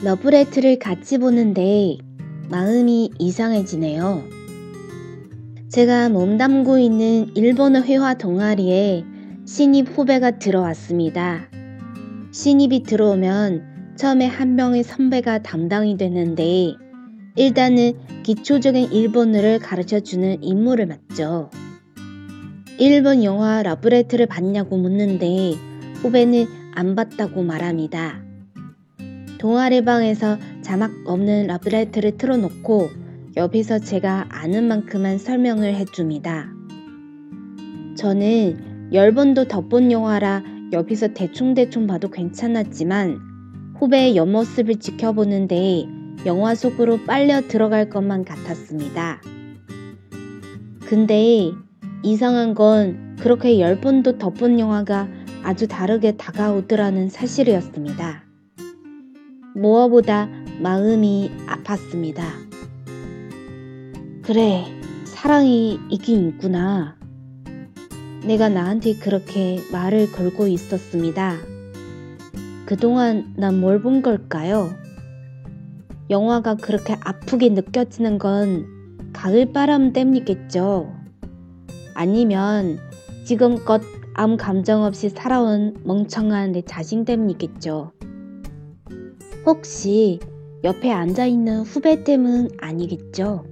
러브레터를 같이 보는데 마음이 이상해지네요. 제가 몸담고 있는 일본어 회화 동아리에 신입 후배가 들어왔습니다. 신입이 들어오면 처음에 한 명의 선배가 담당이 되는데 일단은 기초적인 일본어를 가르쳐 주는 임무를 맡죠. 일본 영화 러브레터를 봤냐고 묻는데 후배는 안 봤다고 말합니다. 동아리 방에서 자막 없는 러브레터를 틀어놓고 옆에서 제가 아는 만큼만 설명을 해줍니다. 저는 열 번도 덧본 영화라 옆에서 대충대충 봐도 괜찮았지만 후배의 옆모습을 지켜보는데 영화 속으로 빨려 들어갈 것만 같았습니다. 근데 이상한 건 그렇게 열 번도 덧본 영화가 아주 다르게 다가오더라는 사실이었습니다. 무엇보다 마음이 아팠습니다. 그래, 사랑이 있긴 있구나. 내가 나한테 그렇게 말을 걸고 있었습니다. 그동안 난 뭘 본 걸까요? 영화가 그렇게 아프게 느껴지는 건 가을바람 때문이겠죠. 아니면 지금껏 아무 감정 없이 살아온 멍청한 내 자신 때문이겠죠. 혹시 옆에 앉아 있는 후배 때문 아니겠죠?